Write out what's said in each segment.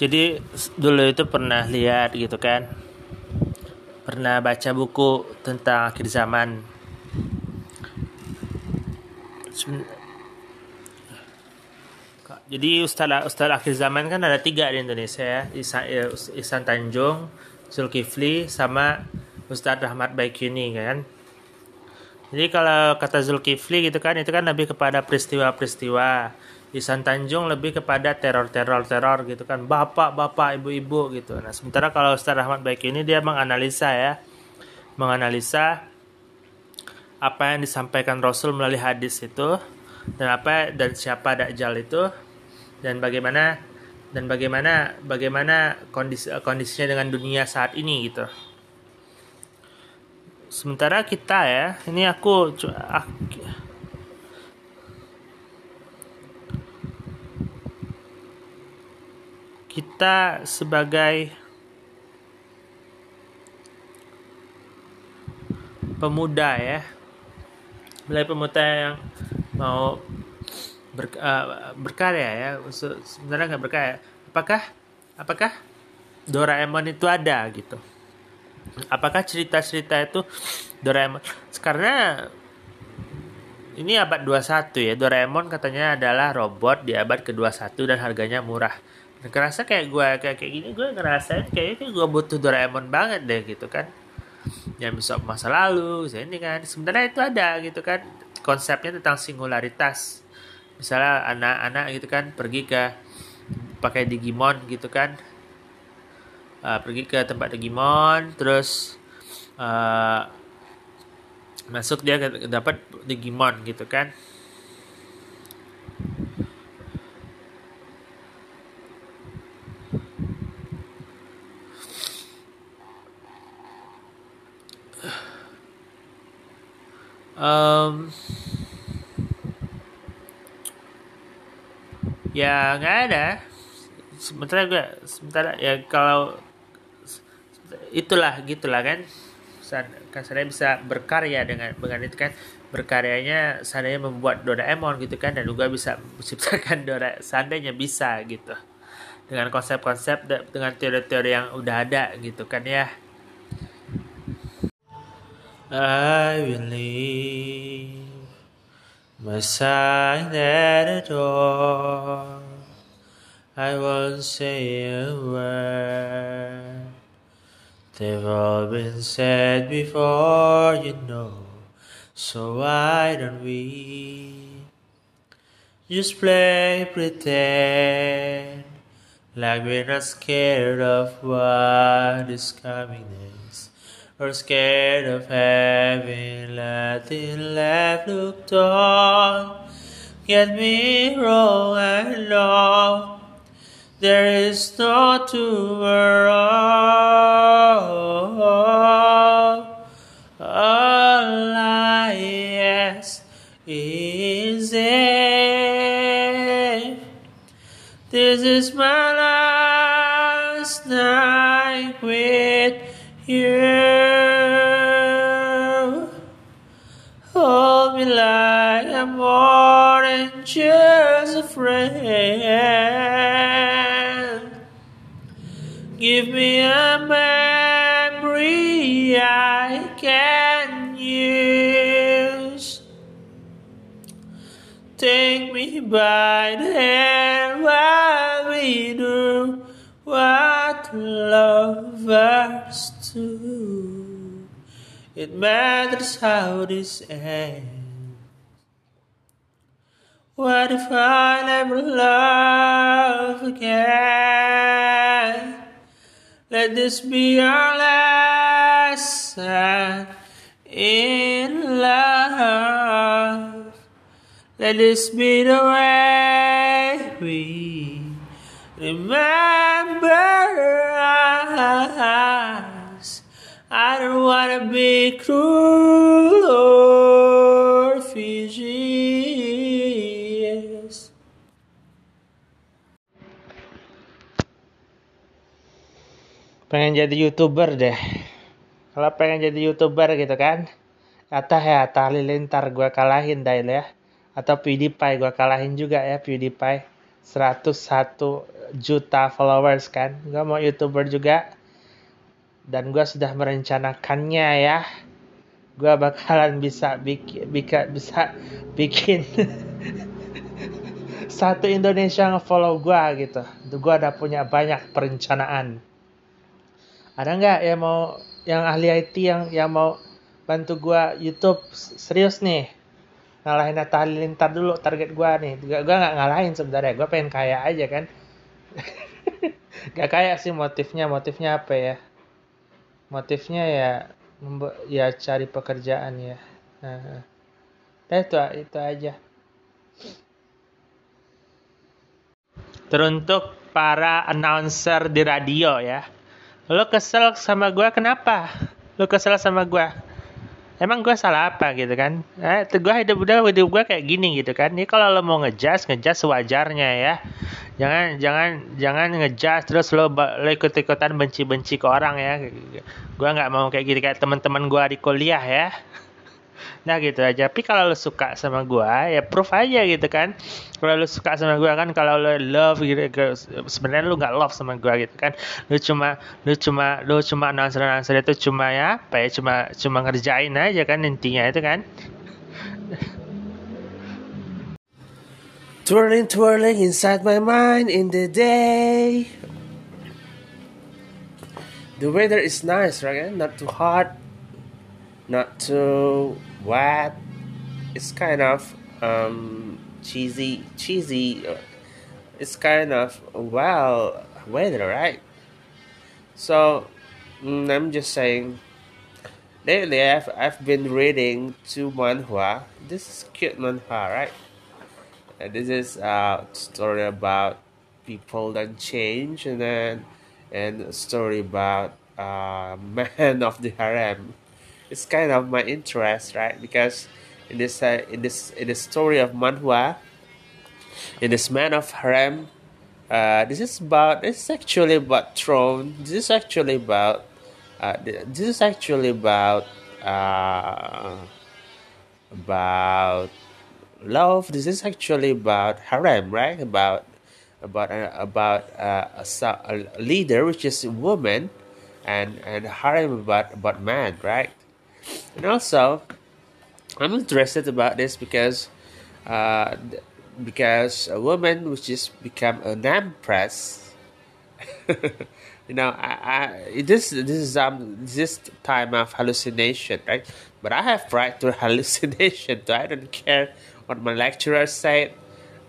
jadi dulu itu pernah lihat gitu kan. Pernah baca buku tentang akhir zaman. Jadi ustaz ustaz akhir zaman kan ada tiga di Indonesia ya. Isan, Isan Tanjung Zulkifli sama Ustadz Rahmat Baikuni kan. Jadi kalau kata Zulkifli gitu kan itu kan lebih kepada peristiwa-peristiwa Isan Tanjung lebih kepada teror-teror teror gitu kan. Bapak-bapak ibu-ibu gitu. Nah sementara kalau Ustaz Rahmat Baik ini dia menganalisa ya. Menganalisa apa yang disampaikan Rasul melalui hadis itu dan apa dan siapa Dajjal itu dan bagaimana dan bagaimana bagaimana kondisi kondisinya dengan dunia saat ini gitu. Sementara kita ya ini aku kita sebagai pemuda ya. Mulai pemuda yang mau ber, uh, berkarya ya. Sebenarnya nggak berkarya. Apakah apakah Doraemon itu ada gitu? Apakah cerita-cerita itu Doraemon? Karena ini abad 21 ya. Doraemon katanya adalah robot di abad ke-21 dan harganya murah ngerasa kayak gue kayak kayak gini gue ngerasa kayaknya gue butuh Doraemon banget deh gitu kan. Yang bisa masa lalu ini kan. Sebenarnya itu ada gitu kan konsepnya tentang singularitas. Misalnya anak-anak gitu kan pergi ke pakai Digimon gitu kan. Uh, pergi ke tempat Digimon terus uh, masuk dia dapat Digimon gitu kan um, ya nggak ada. Sementara gue sementara ya kalau itulah gitulah kan? Kan saya bisa berkarya dengan dengan itu kan? Berkaryanya seandainya membuat Doraemon gitu kan? Dan juga bisa menciptakan Dora seandainya bisa gitu. Dengan konsep-konsep dengan teori-teori yang udah ada gitu kan ya I believe my sign at the door. I won't say a word. They've all been said before, you know. So why don't we just play pretend like we're not scared of what is coming next? Or scared of having nothing left looked on. Get me wrong, I know there is no tomorrow. All I ask is if this is my last night with you. Hold me like more than just a friend. Give me a memory I can use. Take me by the hand while we do what lovers do. It matters how this ends. What if I never love again? Let this be our lesson in love. Let this be the way we remember. I don't wanna be cruel or Fiji. pengen jadi youtuber deh kalau pengen jadi youtuber gitu kan kata ya Halilintar gue kalahin Dail ya atau PewDiePie gue kalahin juga ya PewDiePie 101 juta followers kan. Gue mau youtuber juga. Dan gue sudah merencanakannya ya. Gue bakalan bisa bikin, bisa, bisa bikin satu Indonesia nge-follow gue gitu. Gue udah punya banyak perencanaan. Ada nggak yang mau yang ahli IT yang yang mau bantu gue YouTube? Serius nih. Ngalahin Atta Halilintar dulu target gue nih. Gue nggak ngalahin sebenarnya. Gue pengen kaya aja kan. Gak kaya sih motifnya. Motifnya apa ya motifnya ya ya cari pekerjaan ya. Nah, itu itu aja. Teruntuk para announcer di radio ya. Lo kesel sama gue kenapa? Lo kesel sama gue emang gue salah apa gitu kan? Eh gue hidup udah hidup gue kayak gini gitu kan? Ini kalau lo mau ngejas ngejas sewajarnya ya. Jangan jangan jangan ngejas terus lo, lo ikut ikutan benci benci ke orang ya. Gue nggak mau kayak gitu kayak teman-teman gue di kuliah ya Nah gitu aja. Tapi kalau lo suka sama gua ya proof aja gitu kan. Kalau lo suka sama gua kan kalau lo love gitu sebenarnya lo nggak love sama gua gitu kan. Lo cuma lo cuma lo cuma announcer announcer itu cuma ya apa ya cuma cuma ngerjain aja kan intinya itu kan. Twirling, twirling inside my mind in the day. The weather is nice, right? Not too hot, not too wet. It's kind of um, cheesy, cheesy. Uh, it's kind of well weather, right? So mm, I'm just saying. Lately, I've I've been reading two manhwa. This is cute manhwa, right? Uh, this is a story about people that change, and then and a story about uh, man of the harem it's kind of my interest, right? Because in this uh, in this in the story of Manhua, in this man of harem, uh, this is about this is actually about throne. This is actually about uh, this is actually about uh, about love. This is actually about harem, right? About about uh, about uh, a, a leader, which is a woman, and and harem about about man, right? And also, I'm interested about this because uh, because a woman which just become an empress. you know, I, I this this is um this time of hallucination, right? But I have right to hallucination. So I don't care what my lecturer said.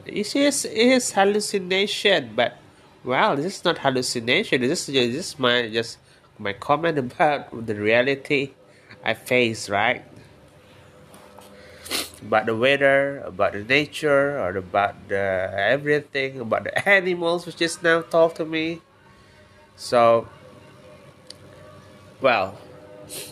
It is it is hallucination, but well, this is not hallucination. This is just, my just my comment about the reality I face, right? About the weather, about the nature, or about the everything, about the animals which just now talk to me. So, well,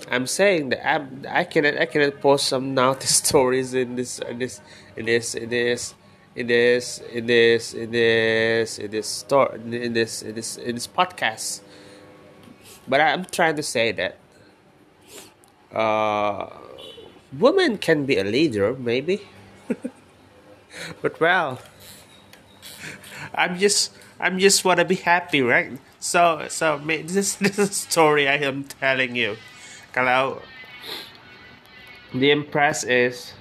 I'm saying that I'm, I cannot I cannot post some naughty stories in this in this in this in this in this in this in this in this store in this in this in this podcast. But I'm trying to say that uh, women can be a leader, maybe. but well, I'm just I'm just want to be happy, right? So so this this is a story I am telling you. Kalau the impress is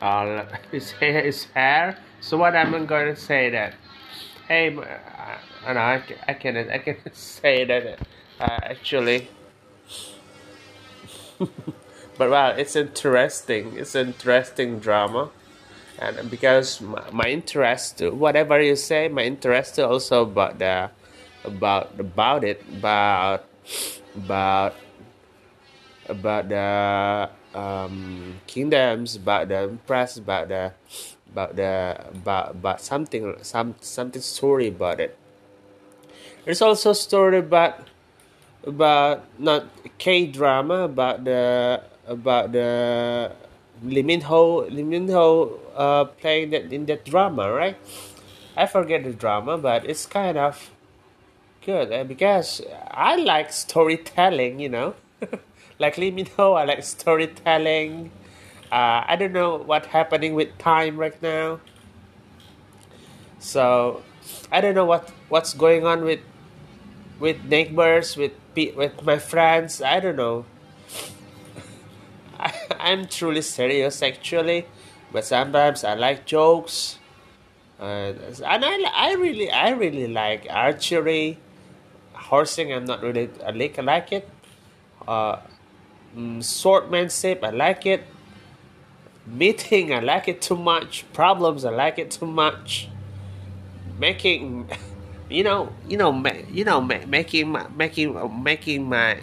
uh, his hair is hair. So what I'm to say that hey, uh, I, I cannot I cannot say that uh, actually but wow, it's interesting. It's interesting drama, and because my, my interest, whatever you say, my interest also about the about about it about about about the um, kingdoms, about the press, about the about the about about something some something story about it. There's also story about about not K drama about the about the Lee Min Ho Lee Min Ho uh, playing that in that drama, right? I forget the drama, but it's kind of good uh, because I like storytelling, you know. like Lee Min Ho, I like storytelling. Uh, I don't know what's happening with time right now. So I don't know what what's going on with with neighbors, with with my friends. I don't know. I, I'm truly serious actually, but sometimes I like jokes, and and I I really I really like archery, horsing. I'm not really I like I like it. Uh, mm, swordmanship I like it. Meeting I like it too much. Problems I like it too much. Making you know, you know, you know, making, making, making my,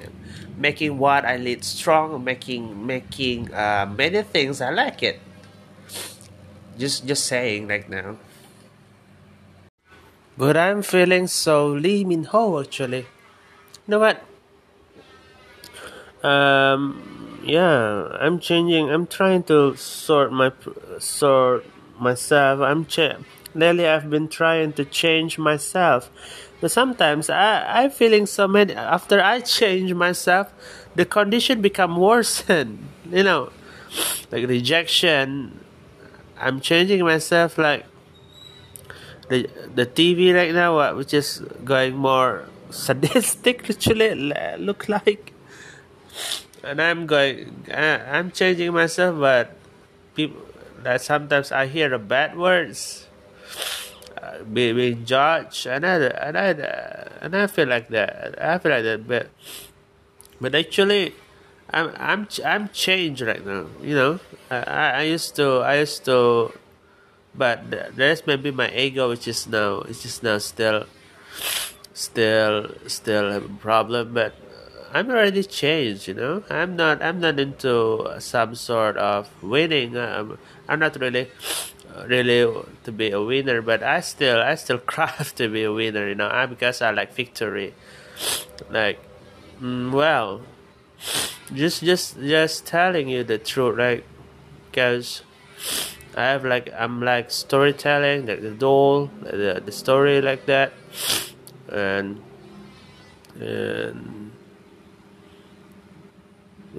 making what I lead strong, making, making uh, many things. I like it. Just, just saying right now. But I'm feeling so Lee Min Ho actually. You know what? Um, yeah, I'm changing. I'm trying to sort my sort myself. I'm cha- lately I've been trying to change myself. But sometimes I I'm feeling so many after I change myself, the condition become worsen. You know, like rejection. I'm changing myself like the the TV right now, uh, which is going more sadistic. Literally, look like, and I'm going. Uh, I'm changing myself, but people that sometimes I hear the bad words being judged, and I and I and I feel like that. I feel like that, but but actually, I'm I'm I'm changed right now. You know, I I used to I used to, but there's maybe my ego, which is now it's just now still still still a problem, but. I'm already changed, you know. I'm not. I'm not into some sort of winning. I'm, I'm not really really to be a winner, but I still I still craft to be a winner, you know, I, because I like victory. Like, mm, well, just just just telling you the truth, right? Because I have like I'm like storytelling, like the doll, the the story like that, and and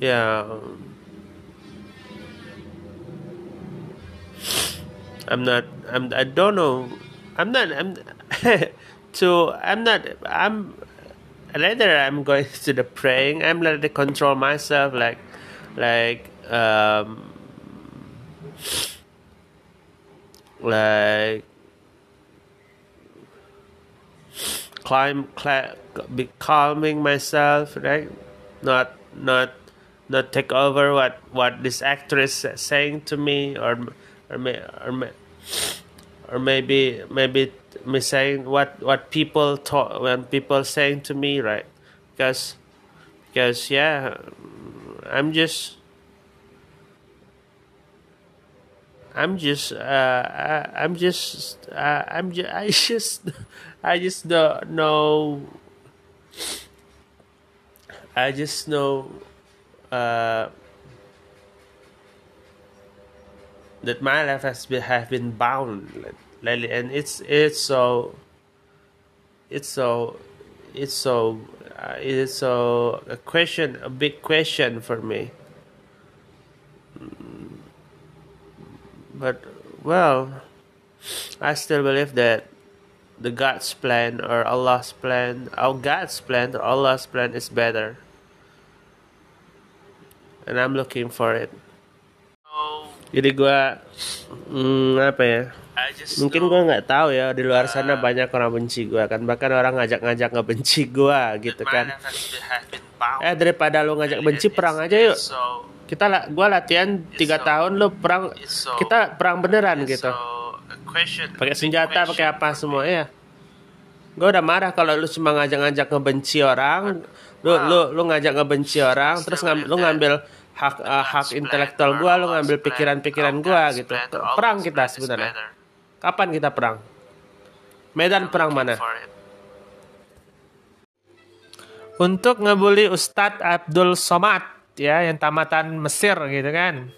yeah. Um, I'm not. I'm. I don't know. I'm not. I'm. so I'm not. I'm. Later, I'm going to the praying. I'm letting to control myself, like, like, um, like, climb, cl- be calming myself, right? Not, not, not take over what what this actress saying to me or or may, or may, or maybe maybe me saying what what people talk when people saying to me right? Because because yeah i'm just i'm just uh I, i'm just uh, i'm just i just i just don't know i just know uh that my life has been have been bound lately, and it's it's so it's so it's so uh, it's so a question a big question for me. But well i still believe that the god's plan or allah's plan our god's plan or allah's plan is better. And i'm looking for it jadi gue hmm, apa ya? Mungkin gue nggak tahu ya di luar sana uh, banyak orang benci gue kan. Bahkan orang ngajak-ngajak ngebenci gue gitu kan. eh daripada lo ngajak benci perang aja yuk. kita lah gue latihan tiga tahun lo perang kita perang beneran gitu. pakai senjata pakai apa semua ya gue udah marah kalau lu cuma ngajak-ngajak ngebenci orang lu lu lu ngajak ngebenci orang terus ngambil lu ngambil hak uh, hak intelektual gue lo ngambil pikiran-pikiran gue gitu. perang kita sebenarnya. Kapan kita perang? Medan perang mana? untuk ngebully Ustadz Abdul Somad ya yang tamatan Mesir gitu kan.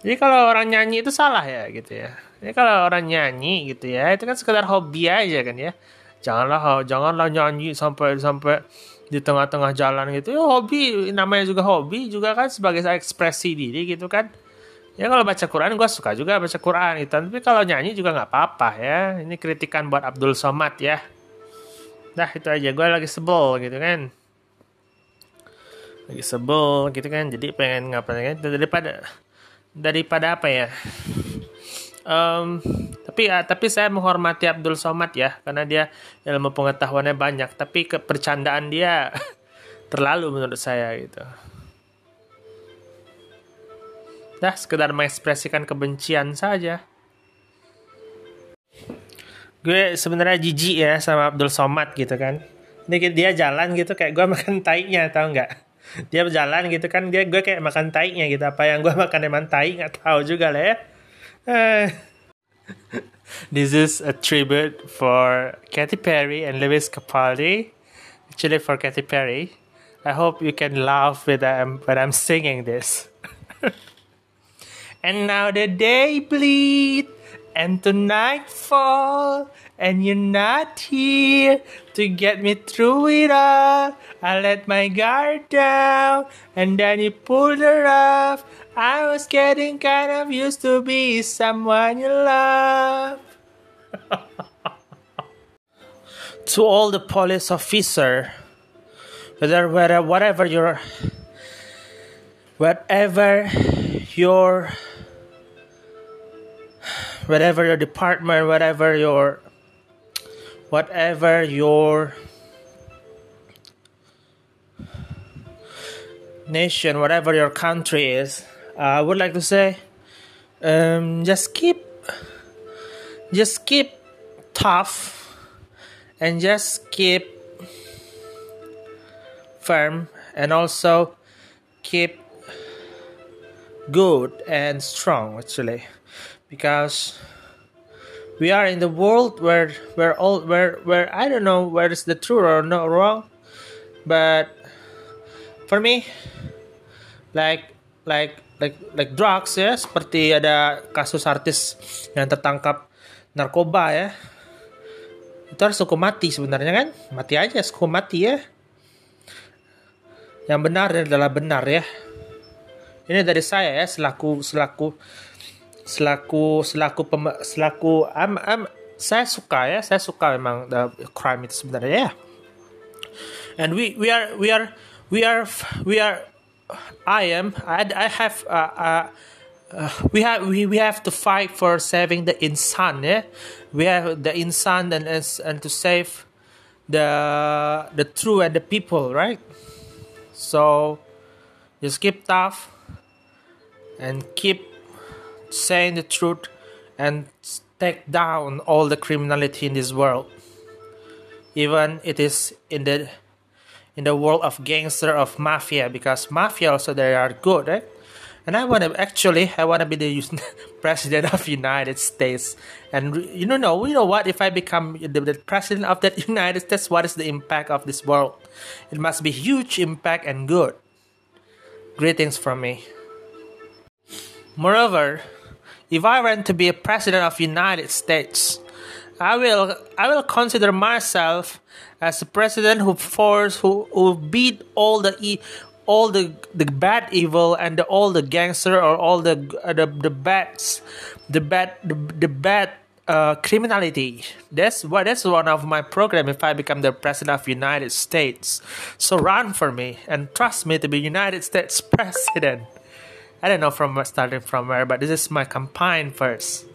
Jadi kalau orang nyanyi itu salah ya gitu ya. Ini kalau orang nyanyi gitu ya itu kan sekedar hobi aja kan ya. Janganlah janganlah nyanyi sampai sampai di tengah-tengah jalan gitu. Ya hobi namanya juga hobi juga kan sebagai ekspresi diri gitu kan. Ya kalau baca Quran gue suka juga baca Quran itu tapi kalau nyanyi juga nggak apa-apa ya. Ini kritikan buat Abdul Somad ya. Nah itu aja. Gue lagi sebel gitu kan. Lagi sebel gitu kan. Jadi pengen ngapain kan daripada daripada apa ya um, tapi ya, tapi saya menghormati Abdul Somad ya karena dia ilmu pengetahuannya banyak tapi kepercandaan dia terlalu menurut saya gitu Dah sekedar mengekspresikan kebencian saja. Gue sebenarnya jijik ya sama Abdul Somad gitu kan. Ini dia jalan gitu kayak gue makan taiknya tau nggak? Dia berjalan gitu kan dia gue kayak makan taiknya gitu. Apa yang gue makan emang taik nggak tahu juga lah ya. Eh. This is a tribute for Katy Perry and Lewis Capaldi. Actually for Katy Perry. I hope you can laugh with them when I'm singing this. And now the day bleed and the night fall and you're not here to get me through it all. I let my guard down and then you pulled her off. I was getting kind of used to be someone you love. to all the police officer, whether, whether whatever your whatever your whatever your department, whatever your whatever your nation, whatever your country is, uh, I would like to say, um, just keep, just keep tough, and just keep firm, and also keep good and strong. Actually, because we are in the world where where all where where I don't know where is the true or no wrong, but for me, like like like like drugs ya, seperti ada kasus artis yang tertangkap narkoba ya, itu harus hukum mati sebenarnya kan, mati aja hukum mati ya. Yang benar adalah benar ya. Ini dari saya ya selaku selaku selaku selaku pem, selaku am am saya suka ya saya suka memang the crime itu sebenarnya ya. And we we are we are we are we are I am I I have uh, uh, uh, we have we, we have to fight for saving the insan yeah we have the insan and and to save the the true and the people right? So just keep tough and keep saying the truth and take down all the criminality in this world. Even it is in the in the world of gangster of mafia because mafia also they are good right? And i want to actually i want to be the president of united states. And you know you know what? If i become the, the president of the united states what is the impact of this world? It must be huge impact and good. Greetings from me. Moreover if I were to be a president of United States, I will I will consider myself as a president who force who, who beat all the e, all the the bad evil and the, all the gangster or all the uh, the the bads the bad the, the bad uh, criminality. That's what that's one of my program. If I become the president of United States, so run for me and trust me to be United States president. I don't know from starting from where, but this is my campaign first.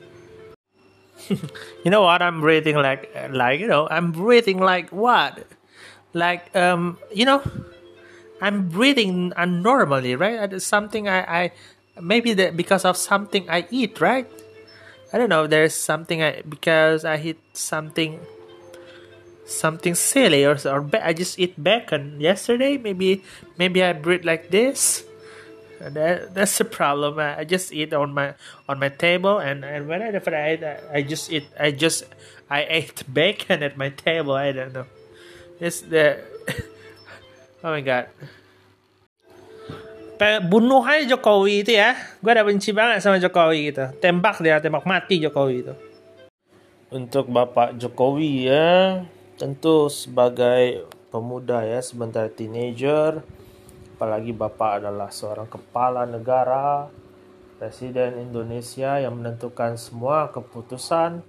you know what? I'm breathing like like you know I'm breathing like what? Like um you know I'm breathing unnormally, right? Something I I maybe that because of something I eat, right? I don't know. There's something I because I eat something something silly or or I just eat bacon yesterday. Maybe maybe I breathe like this that, that's the problem. I just eat on my on my table, and, and whenever I eat, I just eat. I just I ate bacon at my table. I don't know. It's the oh my god. Bunuh aja Jokowi itu ya. Gue udah benci banget sama Jokowi gitu. Tembak dia, tembak mati Jokowi itu. Untuk Bapak Jokowi ya, tentu sebagai pemuda ya, sebentar teenager, apalagi Bapak adalah seorang kepala negara Presiden Indonesia yang menentukan semua keputusan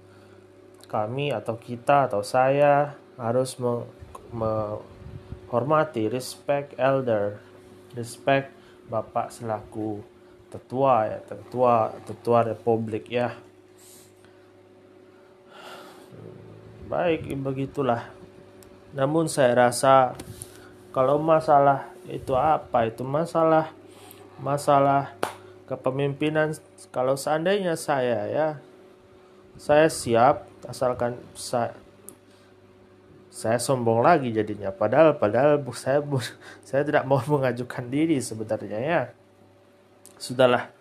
kami atau kita atau saya harus menghormati respect elder, respect bapak selaku tetua ya, tetua tetua republik ya. Baik, begitulah. Namun saya rasa kalau masalah itu apa? Itu masalah masalah kepemimpinan. Kalau seandainya saya ya saya siap asalkan saya saya sombong lagi jadinya. Padahal padahal saya saya tidak mau mengajukan diri sebenarnya ya. Sudahlah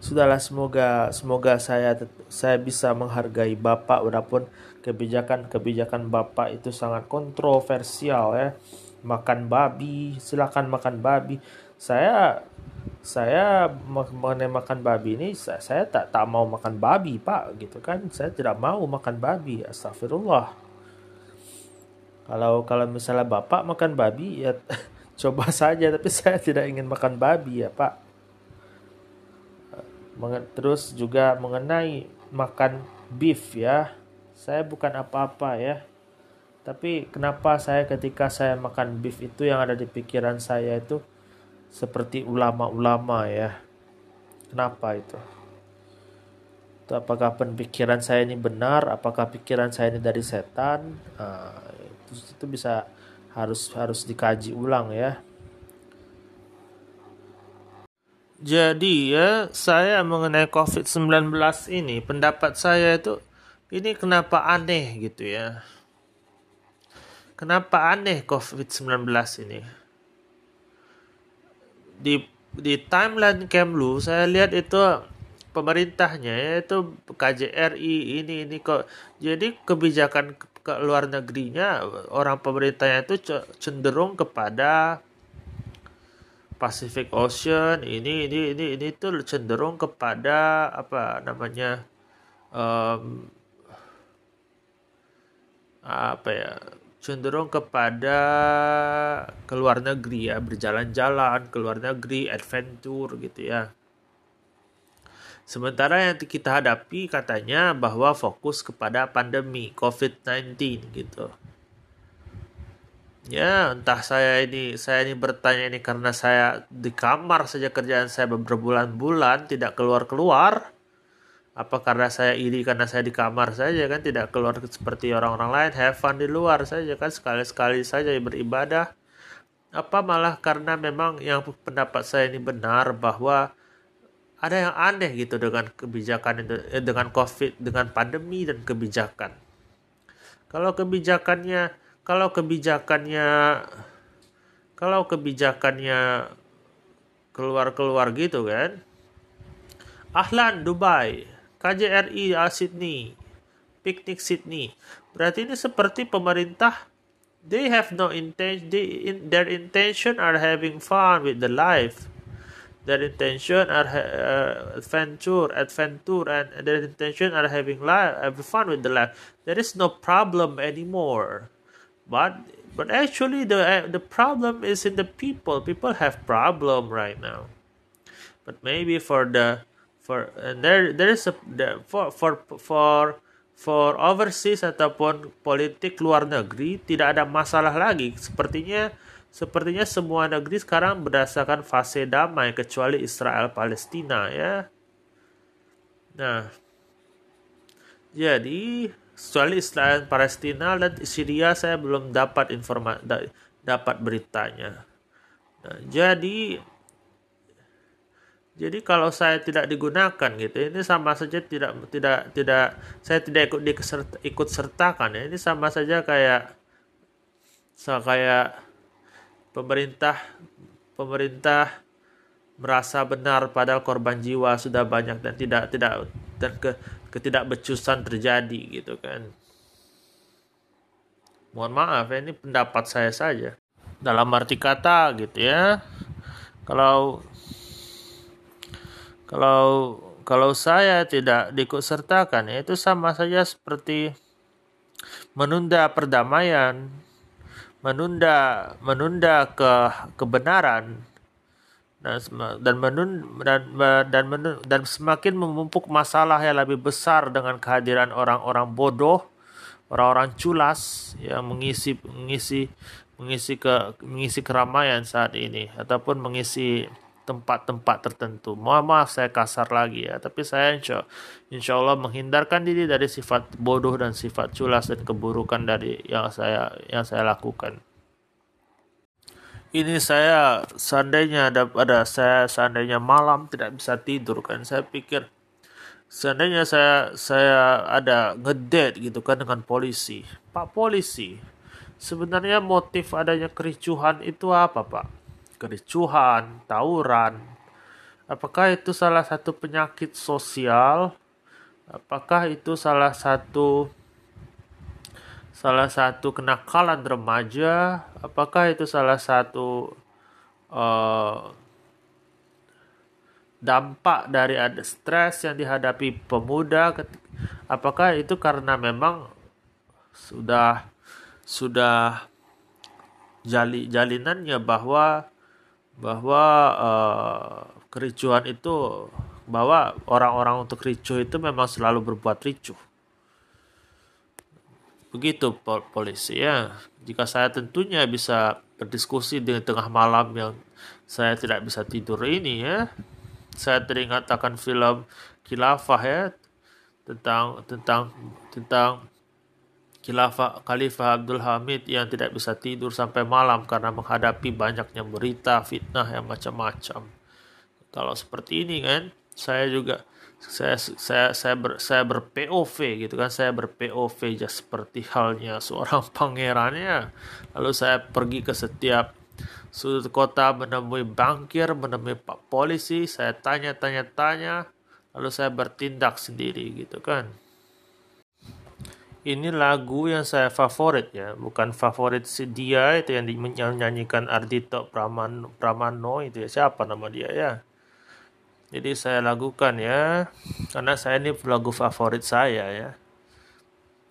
sudahlah semoga semoga saya saya bisa menghargai bapak. Walaupun kebijakan-kebijakan bapak itu sangat kontroversial ya makan babi silakan makan babi. Saya saya mengenai makan babi ini saya, saya tak tak mau makan babi pak gitu kan. Saya tidak mau makan babi astagfirullah kalau kalau misalnya bapak makan babi ya coba saja tapi saya tidak ingin makan babi ya pak. Terus juga mengenai makan beef ya. Saya bukan apa-apa ya tapi kenapa saya ketika saya makan beef itu yang ada di pikiran saya itu seperti ulama-ulama ya. Kenapa itu? itu? Apakah pemikiran saya ini benar? Apakah pikiran saya ini dari setan? Nah, itu, itu bisa harus harus dikaji ulang ya. Jadi ya saya mengenai COVID-19 ini pendapat saya itu ini kenapa aneh gitu ya. Kenapa aneh COVID-19 ini? di di timeline Kemlu saya lihat itu pemerintahnya yaitu KJRI ini ini kok jadi kebijakan ke luar negerinya orang pemerintahnya itu cenderung kepada Pacific Ocean ini ini ini ini tuh cenderung kepada apa namanya um, apa ya cenderung kepada keluar negeri ya berjalan-jalan ke luar negeri adventure gitu ya. Sementara yang kita hadapi katanya bahwa fokus kepada pandemi COVID-19 gitu. Ya entah saya ini saya ini bertanya ini karena saya di kamar saja kerjaan saya berbulan-bulan tidak keluar-keluar apa karena saya iri karena saya di kamar saja kan tidak keluar seperti orang-orang lain have fun di luar saja kan sekali-sekali saja beribadah. Apa malah karena memang yang pendapat saya ini benar bahwa ada yang aneh gitu dengan kebijakan eh, dengan covid dengan pandemi dan kebijakan. Kalau kebijakannya kalau kebijakannya kalau kebijakannya keluar-keluar gitu kan Ahlan Dubai KJRI uh, Sydney, Picnic Sydney. Berarti ini seperti pemerintah they have no intention they in, their intention are having fun with the life. Their intention are uh, adventure, adventure, and their intention are having life, have fun with the life. There is no problem anymore. But but actually the uh, the problem is in the people. People have problem right now. But maybe for the for and there there is a for for for for overseas ataupun politik luar negeri tidak ada masalah lagi. Sepertinya sepertinya semua negeri sekarang berdasarkan fase damai kecuali Israel Palestina ya. Nah jadi kecuali Israel Palestina dan Syria saya belum dapat informasi dapat beritanya. Nah, jadi jadi kalau saya tidak digunakan gitu, ini sama saja tidak tidak tidak saya tidak ikut dikeserta, ikut sertakan ya. Ini sama saja kayak saya kayak pemerintah pemerintah merasa benar padahal korban jiwa sudah banyak dan tidak tidak dan ke ketidakbecusan terjadi gitu kan. Mohon maaf ya, ini pendapat saya saja. Dalam arti kata gitu ya. Kalau kalau kalau saya tidak diikutsertakan ya itu sama saja seperti menunda perdamaian, menunda menunda ke kebenaran dan dan menun dan dan menun, dan semakin memumpuk masalah yang lebih besar dengan kehadiran orang-orang bodoh, orang-orang culas yang mengisi mengisi mengisi ke mengisi keramaian saat ini ataupun mengisi tempat-tempat tertentu. Mohon maaf saya kasar lagi ya, tapi saya insya, insya Allah menghindarkan diri dari sifat bodoh dan sifat culas dan keburukan dari yang saya yang saya lakukan. Ini saya seandainya ada ada saya seandainya malam tidak bisa tidur kan saya pikir seandainya saya saya ada ngedate gitu kan dengan polisi. Pak polisi sebenarnya motif adanya kericuhan itu apa pak kericuhan tawuran. Apakah itu salah satu penyakit sosial? Apakah itu salah satu salah satu kenakalan remaja? Apakah itu salah satu uh, dampak dari ada stres yang dihadapi pemuda? Apakah itu karena memang sudah sudah jali jalinannya bahwa bahwa uh, kericuhan itu bahwa orang-orang untuk ricuh itu memang selalu berbuat ricuh Begitu polisi ya. Jika saya tentunya bisa berdiskusi di tengah malam yang saya tidak bisa tidur ini ya. Saya teringat akan film Khilafah ya tentang tentang tentang Khilafah Khalifah Abdul Hamid yang tidak bisa tidur sampai malam karena menghadapi banyaknya berita fitnah yang macam-macam. Kalau seperti ini kan, saya juga saya saya saya ber, saya ber POV gitu kan saya ber POV ya seperti halnya seorang pangerannya lalu saya pergi ke setiap sudut kota menemui bankir menemui pak polisi saya tanya tanya tanya lalu saya bertindak sendiri gitu kan ini lagu yang saya favorit ya bukan favorit si dia itu yang dinyanyikan Ardito Pramano, Pramano itu ya siapa nama dia ya jadi saya lakukan ya, karena saya ini lagu favorit saya ya.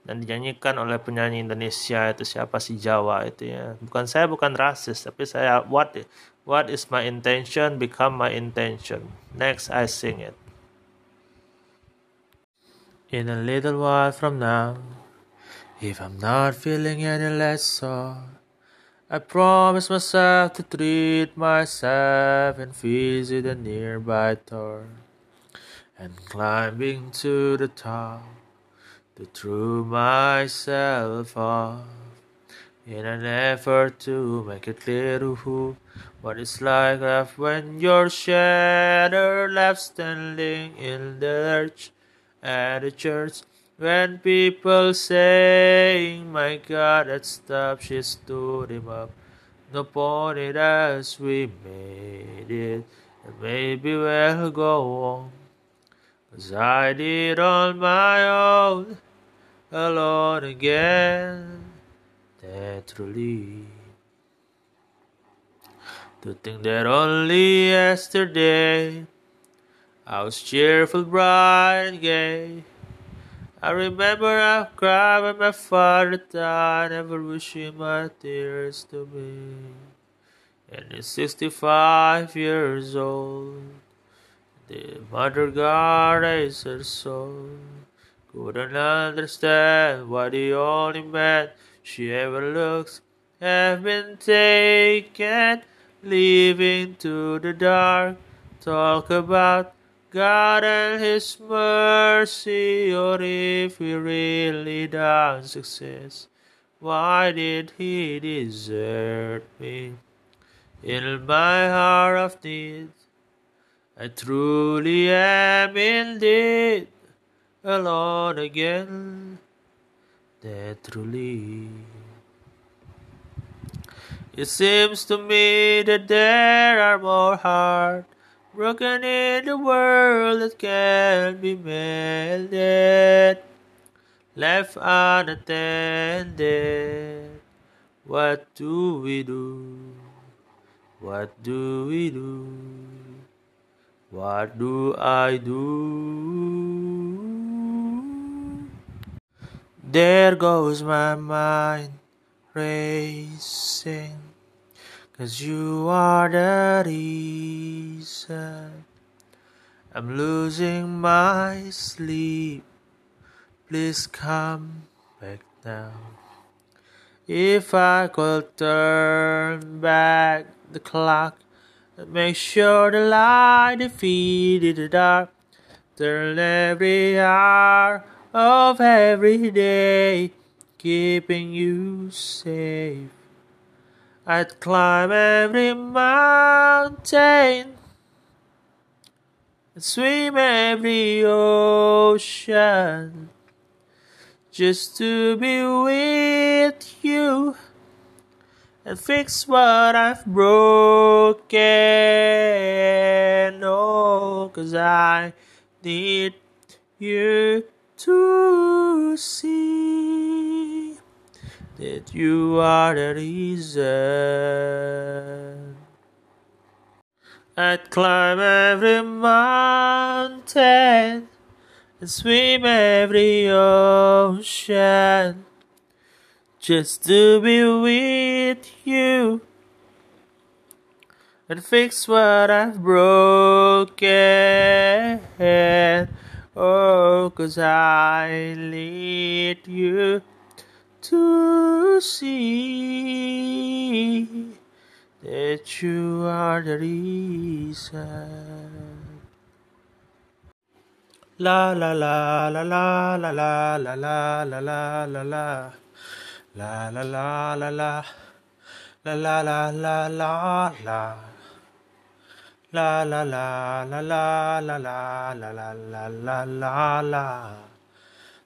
Dan dinyanyikan oleh penyanyi Indonesia itu siapa si Jawa itu ya. Bukan saya bukan rasis, tapi saya what what is my intention become my intention. Next I sing it. In a little while from now, if I'm not feeling any less sore, I promise myself to treat myself and visit a nearby tower. And climbing to the top to throw myself off in an effort to make it clear to who what it's like when your shadow left standing in the church at the church when people saying, My God, that stop, she stood him up. No point as we made it, and maybe we'll go on. Cause I did on my own, alone again, naturally. To think that only yesterday I was cheerful, bright, and gay. I remember I cried when my father died, never wishing my tears to me. And he's 65 years old. The mother God raised her soul. Couldn't understand why the only man she ever looks have been taken, leaving to the dark. Talk about God and His mercy, or if we really done success, why did He desert me? In my hour of need, I truly am indeed alone again. That truly. It seems to me that there are more hearts broken in the world that can't be mended, left unattended. What do we do? What do we do? What do I do? There goes my mind racing Cause you are the reason I'm losing my sleep. Please come back now. If I could turn back the clock and make sure the light defeated the dark, turn every hour of every day, keeping you safe. I'd climb every mountain and swim every ocean just to be with you and fix what I've broken. Oh, cause I need you to see that you are the reason. I'd climb every mountain and swim every ocean just to be with you and fix what I've broken. Oh, cause I need you to see that you are the reason. La la la la la la la la la la la la la La la la la la La la la la la la La la la la la la la la la la la la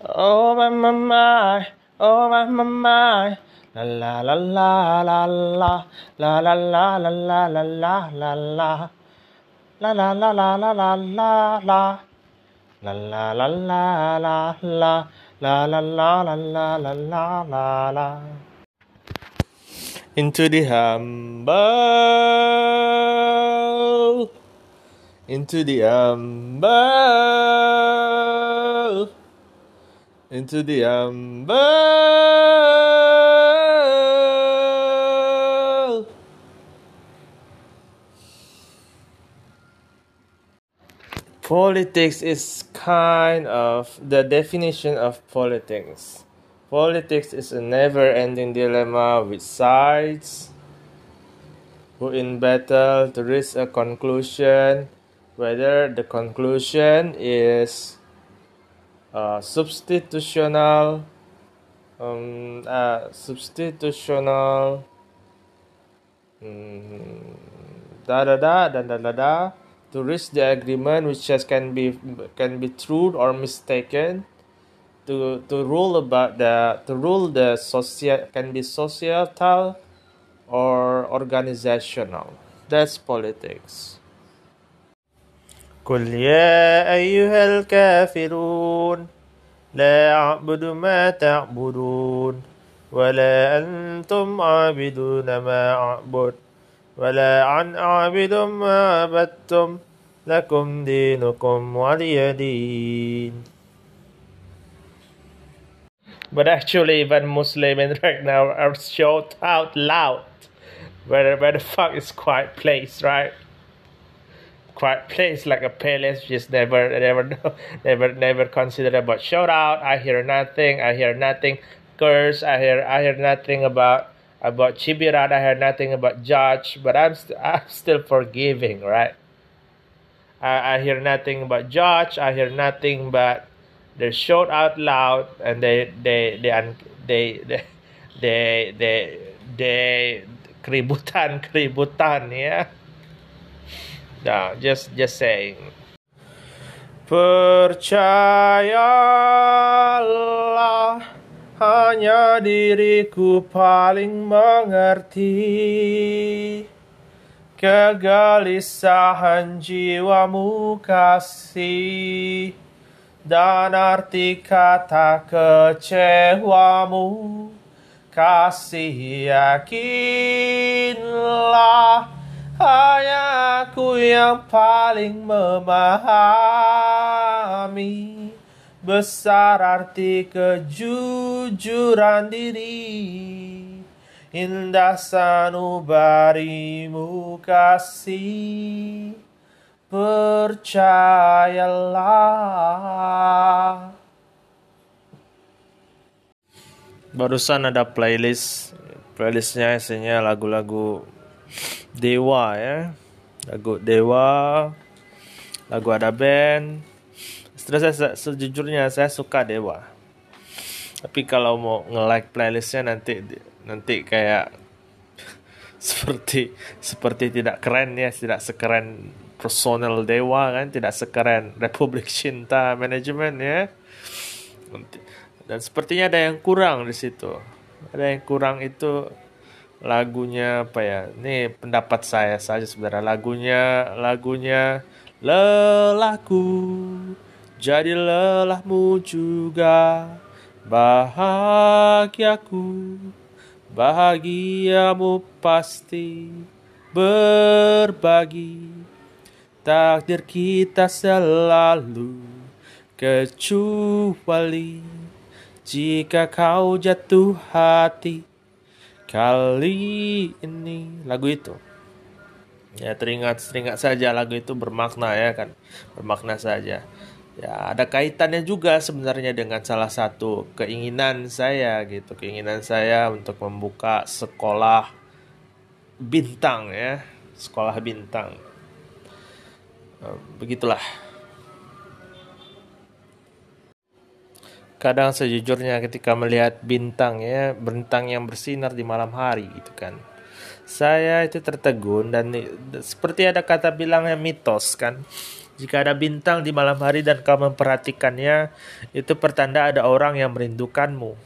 Oh my my my Oh my my my La la la la la la La la la la la la la la la La la la la la la la la La la la la la la La la la la la la la la la Into the humble Into the humble Into the humble Politics is kind of the definition of politics. Politics is a never ending dilemma with sides who in battle to reach a conclusion, whether the conclusion is uh, substitutional, um, uh, substitutional, mm, da da da da da da da to reach the agreement which just can be can be true or mistaken to to rule about the to rule the social can be societal or organizational. That's politics قل يا أيها الكافرون لا أعبد ما تعبدون ولا أنتم عابدون ما أعبد ولا عن أعبد ما عبدتم لكم دينكم ولي دين But actually, even Muslims right now are shout out loud where, where the fuck is quiet place, right? Quiet place like a palace, just never, never, never, never consider about shout out. I hear nothing. I hear nothing. Curse. I hear, I hear nothing about about Chibirat. I hear nothing about Judge. But I'm, st- I'm still forgiving, right? I, I hear nothing but Judge. I hear nothing but they shout out loud and they they they un- they they they they, they keributan keributan ya no just just saying. Percayalah hanya diriku paling mengerti kegelisahan jiwamu kasih dan arti kata kecewamu. Kasih yakinlah hanya aku yang paling memahami besar arti kejujuran diri. Indah sanubarimu kasih percayalah. Barusan ada playlist playlistnya isinya lagu-lagu Dewa ya. Lagu Dewa lagu ada band. Setelah saya sejujurnya saya suka Dewa. Tapi kalau mau nge-like playlistnya nanti nanti kayak seperti seperti tidak keren ya tidak sekeren personel dewa kan tidak sekeren Republik Cinta manajemen ya. Dan sepertinya ada yang kurang di situ. Ada yang kurang itu lagunya apa ya? Ini pendapat saya saja sebenarnya. Lagunya lagunya lelahku jadi lelahmu juga. Bahagiaku Bahagiamu pasti berbagi. Takdir kita selalu kecuali Jika kau jatuh hati kali ini Lagu itu. Ya teringat teringat saja lagu itu bermakna ya kan Bermakna saja. Ya ada kaitannya juga sebenarnya dengan salah satu keinginan saya gitu keinginan saya untuk membuka sekolah bintang ya sekolah bintang. Begitulah kadang sejujurnya ketika melihat bintang ya bintang yang bersinar di malam hari gitu kan saya itu tertegun dan seperti ada kata bilangnya mitos kan jika ada bintang di malam hari dan kau memperhatikannya, itu pertanda ada orang yang merindukanmu.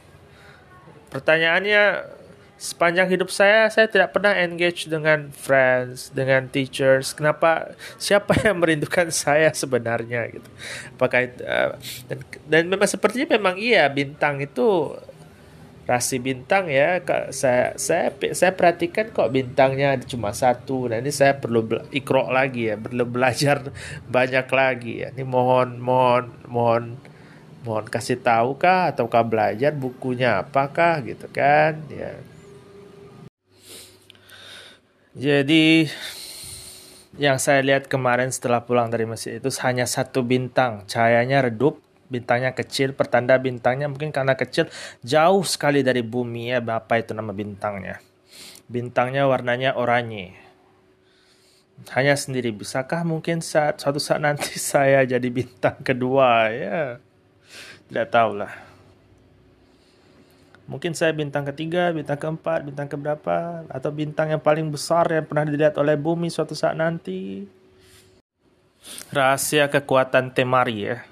Pertanyaannya, sepanjang hidup saya, saya tidak pernah engage dengan friends, dengan teachers. Kenapa? Siapa yang merindukan saya sebenarnya? Gitu. Apakah uh, dan, dan memang sepertinya memang iya bintang itu rasi bintang ya saya saya saya perhatikan kok bintangnya cuma satu nah ini saya perlu ikro lagi ya perlu belajar banyak lagi ya ini mohon mohon mohon mohon kasih tahu kah ataukah belajar bukunya apakah gitu kan ya jadi yang saya lihat kemarin setelah pulang dari masjid itu hanya satu bintang cahayanya redup bintangnya kecil, pertanda bintangnya mungkin karena kecil jauh sekali dari bumi ya, apa itu nama bintangnya. Bintangnya warnanya oranye. Hanya sendiri, bisakah mungkin saat suatu saat nanti saya jadi bintang kedua ya? Tidak tahulah. Mungkin saya bintang ketiga, bintang keempat, bintang keberapa, atau bintang yang paling besar yang pernah dilihat oleh bumi suatu saat nanti. Rahasia kekuatan Temari ya.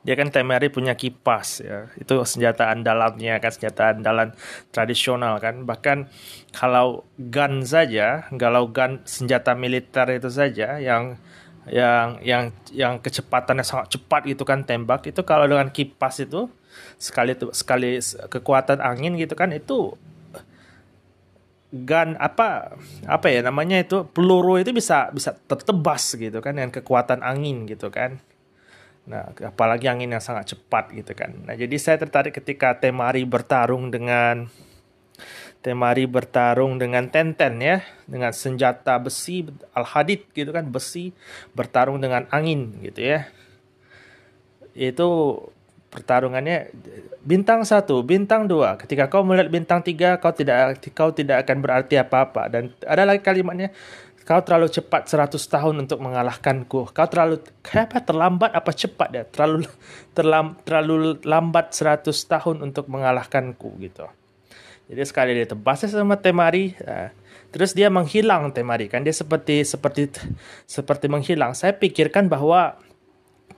Dia kan Temeri punya kipas ya. Itu senjata andalannya kan senjata andalan tradisional kan. Bahkan kalau gun saja kalau gun senjata militer itu saja yang yang yang yang kecepatannya sangat cepat gitu kan tembak itu kalau dengan kipas itu sekali sekali kekuatan angin gitu kan itu gun apa apa ya namanya itu peluru itu bisa bisa tertebas gitu kan dengan kekuatan angin gitu kan Nah, apalagi angin yang sangat cepat gitu kan. Nah, jadi saya tertarik ketika Temari bertarung dengan Temari bertarung dengan Tenten ya, dengan senjata besi al-hadid gitu kan, besi bertarung dengan angin gitu ya. Itu pertarungannya bintang satu, bintang dua. Ketika kau melihat bintang tiga, kau tidak kau tidak akan berarti apa-apa. Dan ada lagi kalimatnya, Kau terlalu cepat 100 tahun untuk mengalahkanku. Kau terlalu apa terlambat apa cepat ya? Terlalu terlam, terlalu lambat 100 tahun untuk mengalahkanku gitu. Jadi sekali dia tebasnya sama Temari, uh, terus dia menghilang Temari kan dia seperti seperti seperti menghilang. Saya pikirkan bahwa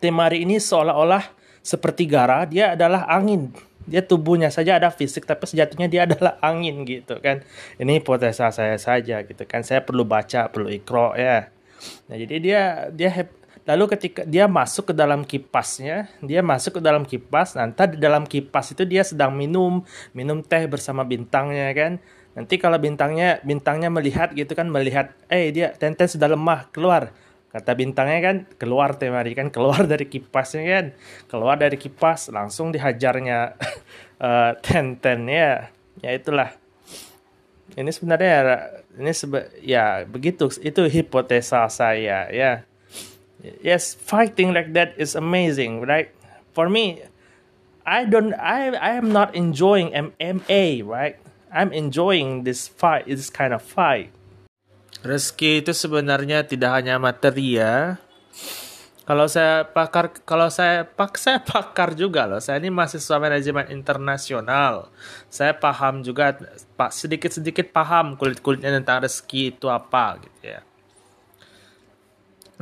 Temari ini seolah-olah seperti Gara, dia adalah angin. dia tubuhnya saja ada fisik tapi sejatinya dia adalah angin gitu kan. Ini hipotesa saya saja gitu kan. Saya perlu baca perlu ikro ya. Nah jadi dia dia lalu ketika dia masuk ke dalam kipasnya dia masuk ke dalam kipas. Nanti di dalam kipas itu dia sedang minum minum teh bersama bintangnya kan. Nanti kalau bintangnya bintangnya melihat gitu kan melihat eh dia tenten sudah lemah keluar kata bintangnya kan keluar temari kan keluar dari kipasnya kan. Keluar dari kipas langsung dihajarnya uh, tenten ya ya itulah. Ini sebenarnya ini sebe ya begitu. Itu hipotesa saya ya. Yes fighting like that is amazing right? For me I don't I I am not enjoying MMA right? I'm enjoying this fight this kind of fight Rezeki itu sebenarnya tidak hanya materi ya. Kalau saya pakar, kalau saya pak saya pakar juga loh. Saya ini mahasiswa manajemen internasional. Saya paham juga, pak sedikit sedikit paham kulit kulitnya tentang rezeki itu apa gitu ya.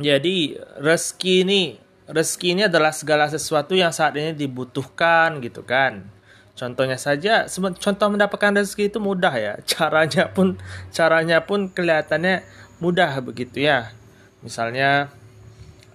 Jadi rezeki ini rezeki ini adalah segala sesuatu yang saat ini dibutuhkan gitu kan Contohnya saja, contoh mendapatkan rezeki itu mudah ya. Caranya pun caranya pun kelihatannya mudah begitu ya. Misalnya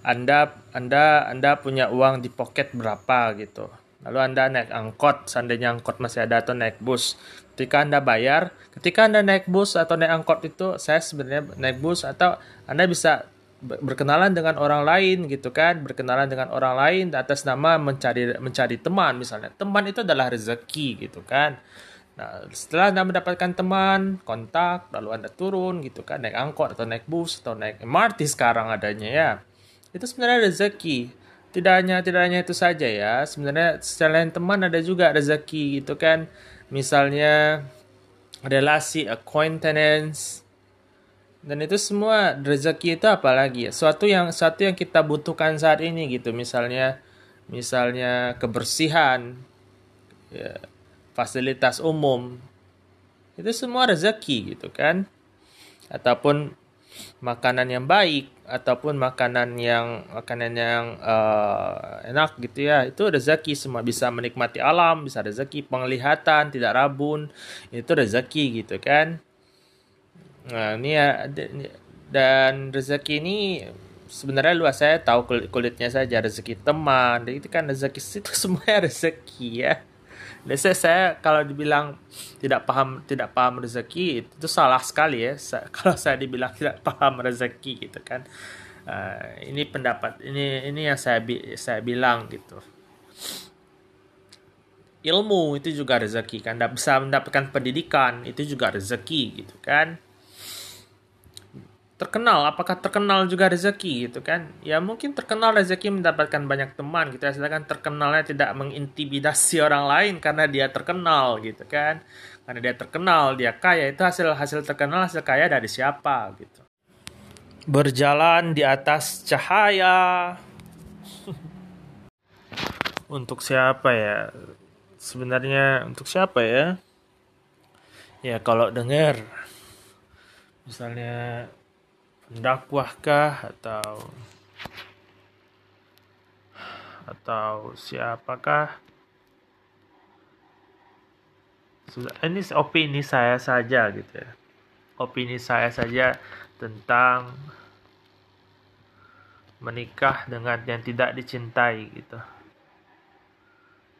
Anda Anda Anda punya uang di pocket berapa gitu. Lalu Anda naik angkot, seandainya angkot masih ada atau naik bus. Ketika Anda bayar, ketika Anda naik bus atau naik angkot itu, saya sebenarnya naik bus atau Anda bisa berkenalan dengan orang lain gitu kan berkenalan dengan orang lain atas nama mencari mencari teman misalnya. Teman itu adalah rezeki gitu kan. Nah setelah anda mendapatkan teman kontak lalu anda turun gitu kan naik angkot atau naik bus atau naik MRT sekarang adanya ya. Itu sebenarnya rezeki. Tidak hanya tidak hanya itu saja ya. Sebenarnya selain teman ada juga rezeki gitu kan. Misalnya relasi acquaintance dan itu semua rezeki itu apalagi ya? Suatu yang satu yang kita butuhkan saat ini gitu. Misalnya misalnya kebersihan ya, fasilitas umum. Itu semua rezeki gitu kan? Ataupun makanan yang baik ataupun makanan yang makanan yang uh, enak gitu ya. Itu rezeki semua. Bisa menikmati alam bisa rezeki penglihatan tidak rabun. Itu rezeki gitu kan Nah, ini ya dan rezeki ini sebenarnya luas. Saya tahu kulit kulitnya saja rezeki teman. Dan itu kan rezeki itu semuanya rezeki ya. Dan saya, saya kalau dibilang tidak paham tidak paham rezeki itu, salah sekali ya. Saya, kalau saya dibilang tidak paham rezeki gitu kan. Uh, ini pendapat ini ini yang saya saya bilang gitu. Ilmu itu juga rezeki kan. Bisa mendapatkan pendidikan itu juga rezeki gitu kan terkenal? Apakah terkenal juga rezeki gitu kan? Ya mungkin terkenal rezeki mendapatkan banyak teman gitu ya. Sedangkan terkenalnya tidak mengintimidasi orang lain karena dia terkenal gitu kan? Karena dia terkenal dia kaya itu hasil hasil terkenal hasil kaya dari siapa gitu. Berjalan di atas cahaya. Untuk siapa ya? Sebenarnya untuk siapa ya? Ya kalau dengar misalnya pendakwahkah atau atau siapakah? Ini opini saya saja gitu ya. Opini saya saja tentang menikah dengan yang tidak dicintai gitu.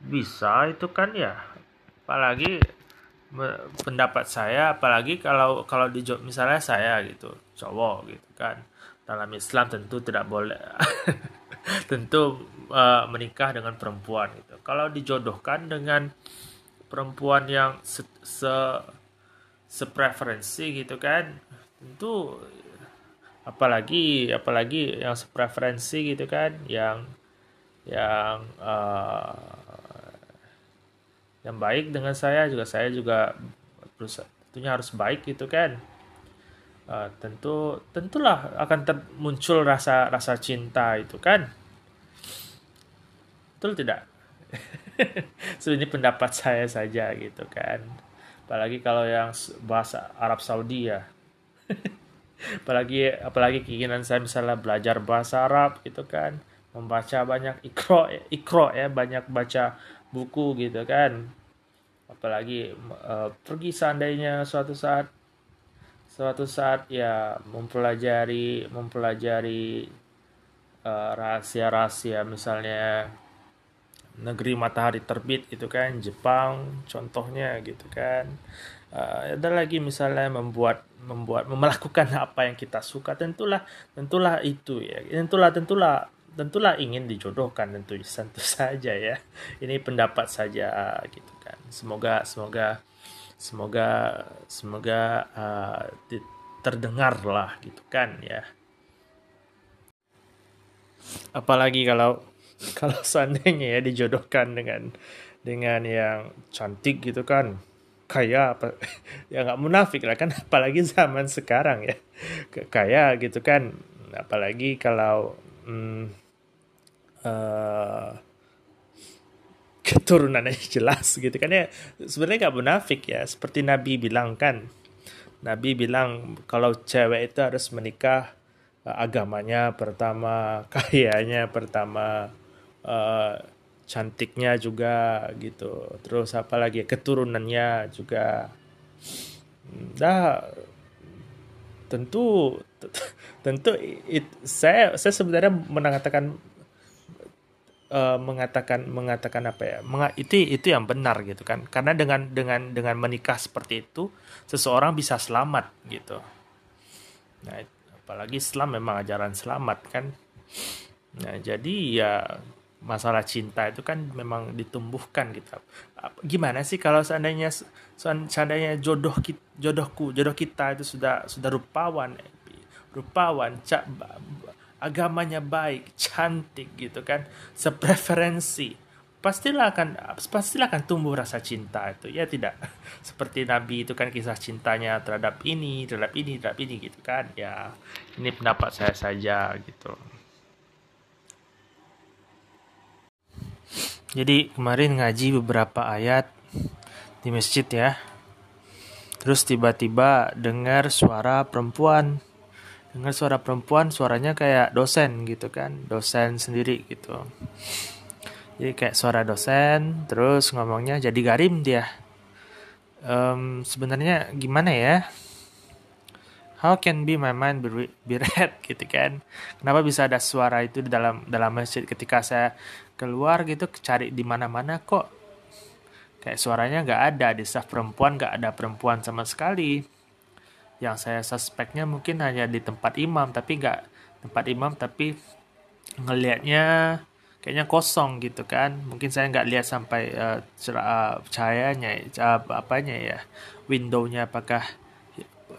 Bisa itu kan ya. Apalagi pendapat saya apalagi kalau kalau di misalnya saya gitu cowok gitu kan. Dalam Islam tentu tidak boleh. Tentu uh, menikah dengan perempuan gitu. Kalau dijodohkan dengan perempuan yang se, se sepreferensi gitu kan tentu apalagi apalagi yang sepreferensi gitu kan yang yang uh, yang baik dengan saya juga saya juga tentunya harus baik gitu kan. Uh, tentu tentulah akan ter, muncul rasa rasa cinta itu kan. Betul tidak? So pendapat saya saja gitu kan. Apalagi kalau yang bahasa Arab Saudi ya. Apalagi apalagi keinginan saya misalnya belajar bahasa Arab gitu kan. Membaca banyak ikro ikro ya banyak baca buku gitu kan apalagi uh, pergi seandainya suatu saat suatu saat ya mempelajari mempelajari uh, rahasia-rahasia misalnya negeri matahari terbit itu kan Jepang contohnya gitu kan. Uh, ada lagi misalnya membuat membuat melakukan apa yang kita suka tentulah tentulah itu ya. Tentulah tentulah tentulah ingin dijodohkan tentu tentu saja ya. Ini pendapat saja gitu kan. Semoga semoga semoga semoga uh, terdengar lah gitu kan ya. Apalagi kalau kalau seandainya ya dijodohkan dengan dengan yang cantik gitu kan. Kaya apa ya nggak munafik lah kan apalagi zaman sekarang ya. Kaya gitu kan. Apalagi kalau hmm, uh, keturunannya jelas gitu kan ya. Sebenarnya nggak munafik ya seperti Nabi bilang kan. Nabi bilang kalau cewek itu harus menikah agamanya pertama kayanya pertama uh, cantiknya juga gitu. Terus apalagi keturunannya juga. Dah tentu tentu it, saya saya sebenarnya mengatakan uh, mengatakan mengatakan apa ya menga, itu itu yang benar gitu kan. Karena dengan dengan dengan menikah seperti itu seseorang bisa selamat gitu. Nah apalagi Islam memang ajaran selamat kan. Nah jadi ya masalah cinta itu kan memang ditumbuhkan gitu. Gimana sih kalau seandainya seandainya jodoh jodohku, jodoh kita itu sudah sudah rupawan, rupawan, cak, agamanya baik, cantik gitu kan, sepreferensi. Pastilah akan pastilah akan tumbuh rasa cinta itu ya tidak seperti Nabi itu kan kisah cintanya terhadap ini terhadap ini terhadap ini gitu kan ya ini pendapat saya saja gitu Jadi kemarin ngaji beberapa ayat di masjid ya. Terus tiba-tiba dengar suara perempuan. Dengar suara perempuan, suaranya kayak dosen gitu kan, dosen sendiri gitu. Jadi kayak suara dosen, terus ngomongnya jadi garim dia. Um, sebenarnya gimana ya? How can be my mind be, be read gitu kan? Kenapa bisa ada suara itu di dalam dalam masjid ketika saya keluar gitu cari di mana-mana kok kayak suaranya nggak ada di staff perempuan nggak ada perempuan sama sekali yang saya suspeknya mungkin hanya di tempat imam tapi nggak tempat imam tapi ngelihatnya kayaknya kosong gitu kan. Mungkin saya nggak lihat sampai uh, cahayanya uh, apanya ya windownya apakah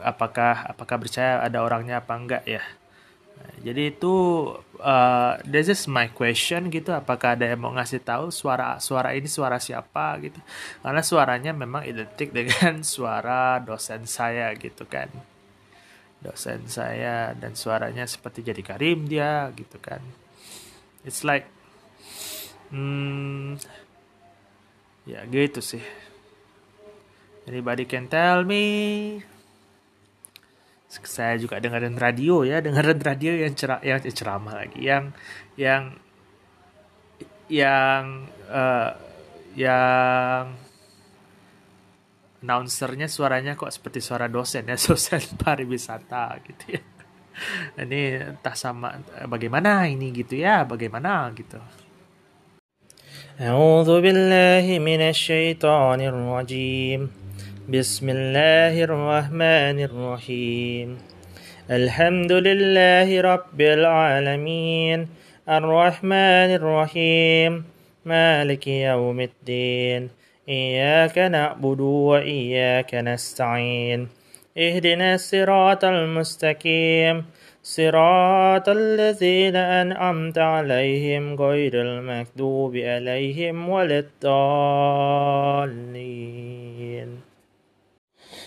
apakah apakah bercahaya ada orangnya apa enggak ya jadi itu uh, this is my question gitu apakah ada yang mau ngasih tahu suara suara ini suara siapa gitu. Karena suaranya memang identik dengan suara dosen saya gitu kan. Dosen saya dan suaranya seperti jadi Karim dia gitu kan. It's like hmm, ya gitu sih. Anybody can tell me saya juga dengerin radio ya dengerin radio yang cerah yang ceramah lagi yang yang yang uh, yang announcernya suaranya kok seperti suara dosen ya dosen pariwisata gitu ya ini entah sama bagaimana ini gitu ya bagaimana gitu أعوذ بالله من الشيطان الرجيم بسم الله الرحمن الرحيم الحمد لله رب العالمين الرحمن الرحيم مالك يوم الدين إياك نعبد وإياك نستعين اهدنا الصراط المستقيم صراط الذين أنعمت عليهم غير المكذوب عليهم ولا الضالين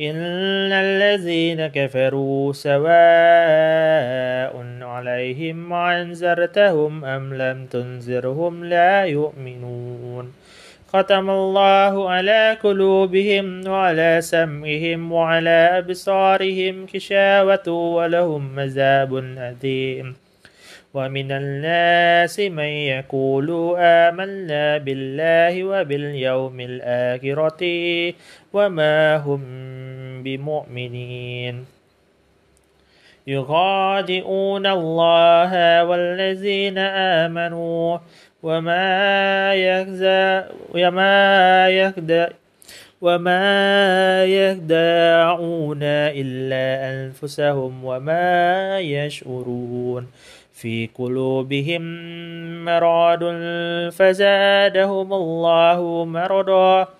إن الذين كفروا سواء عليهم أنذرتهم أم لم تنذرهم لا يؤمنون ختم الله على قلوبهم وعلى سمعهم وعلى أبصارهم كشاوة ولهم مذاب أليم. ومن الناس من يقول آمنا بالله وباليوم الآخرة وما هم بمؤمنين. يخادعون الله والذين آمنوا وما يخزى وما يخدع وما يخدعون إلا أنفسهم وما يشعرون. في قلوبهم مرض فزادهم الله مرضا.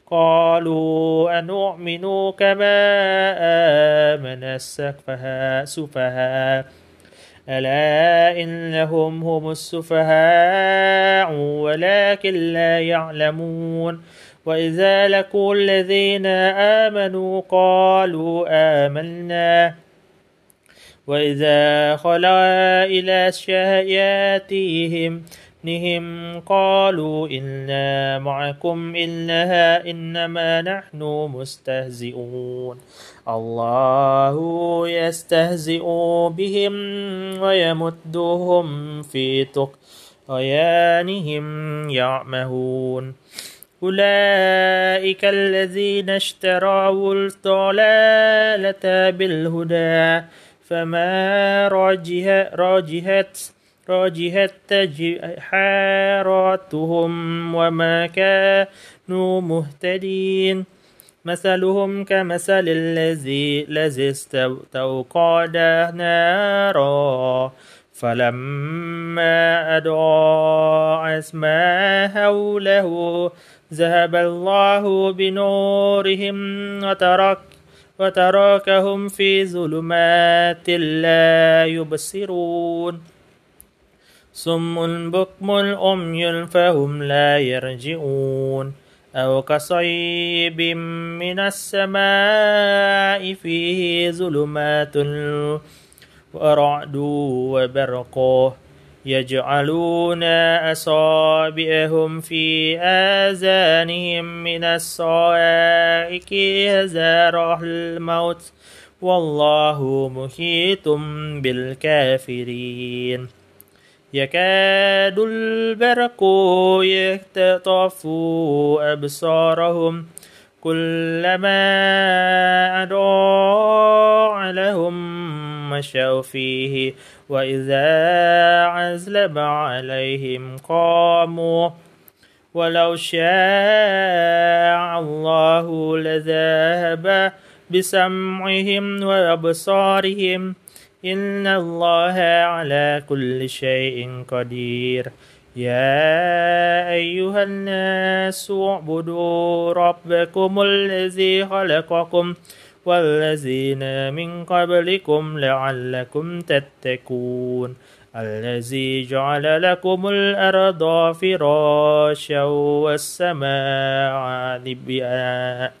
قالوا أنؤمن كما آمن السفهاء سفهاء. ألا إنهم هم السفهاء ولكن لا يعلمون. وإذا لقوا الذين آمنوا قالوا آمنا. وإذا خلا إلى شياتهم نهم قالوا إنا معكم إنها إنما نحن مستهزئون الله يستهزئ بهم ويمدهم في طغيانهم يعمهون أولئك الذين اشتروا الضلالة بالهدى فما راجه راجهت راجهت حاراتهم وما كانوا مهتدين. مثلهم كمثل الذي الذي استوقد نارا فلما أضاءت ما حوله ذهب الله بنورهم وترك وتركهم في ظلمات لا يبصرون. صم بكم أمي فهم لا يرجعون أو كصيب من السماء فيه ظلمات ورعد وبرق يجعلون أصابعهم في آذانهم من الصواعق هزار الموت والله محيط بالكافرين يكاد البرق يختطف أبصارهم كلما أضاع لهم مشوا فيه وإذا عزلب عليهم قاموا ولو شاء الله لذهب بسمعهم وأبصارهم إن الله على كل شيء قدير. يا أيها الناس اعبدوا ربكم الذي خلقكم والذين من قبلكم لعلكم تتقون. الذي جعل لكم الأرض فراشا والسماء بناء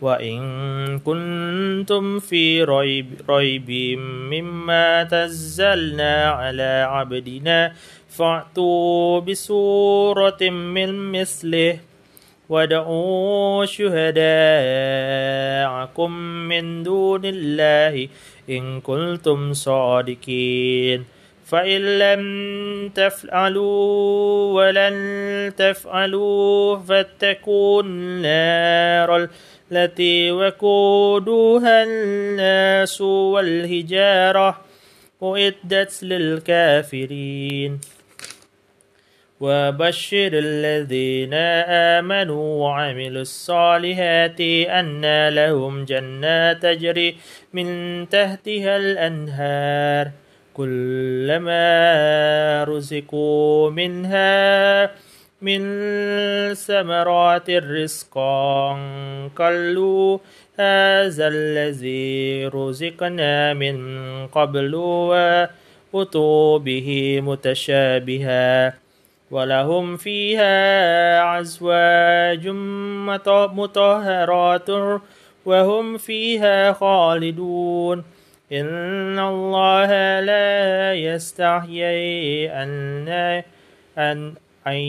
وإن كنتم في ريب, ريب مما تزلنا على عبدنا فأتوا بسورة من مثله ودعوا شهداءكم من دون الله إن كنتم صادقين. فإن لم تفعلوا ولن تفعلوا فاتقوا النار التي وقودها الناس والهجارة أعدت للكافرين. وبشر الذين آمنوا وعملوا الصالحات أن لهم جنات تجري من تحتها الأنهار. كلما رزقوا منها من ثمرات رزقا قالوا هذا الذي رزقنا من قبل وأتوا به متشابها ولهم فيها أزواج مطهرات وهم فيها خالدون. إن الله لا يستحيي أن أن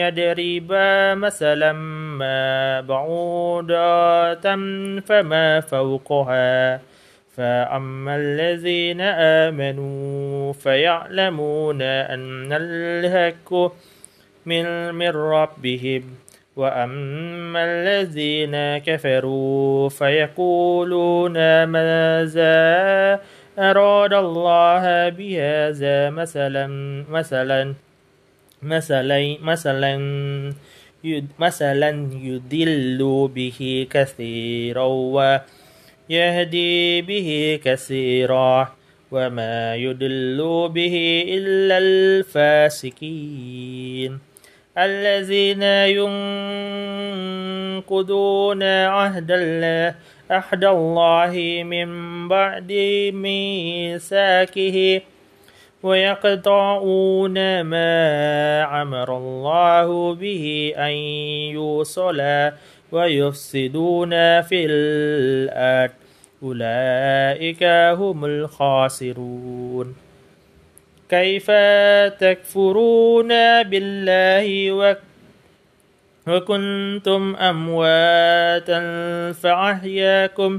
يضرب مثلا ما بعوضة فما فوقها. فأما الذين آمنوا فيعلمون أن الحق من من ربهم. وأما الذين كفروا فيقولون ماذا أراد الله بهذا مثلا مثلا مثلا مثلا مثلا يدل به كثيرا ويهدي به كثيرا وما يدل به إلا الفاسقين الذين ينقضون عهد الله عهد الله من بعد ميثاقه ويقطعون ما أمر الله به أن يوصل ويفسدون في الأرض. أولئك هم الخاسرون. كيف تكفرون بالله وكنتم أمواتا فأحياكم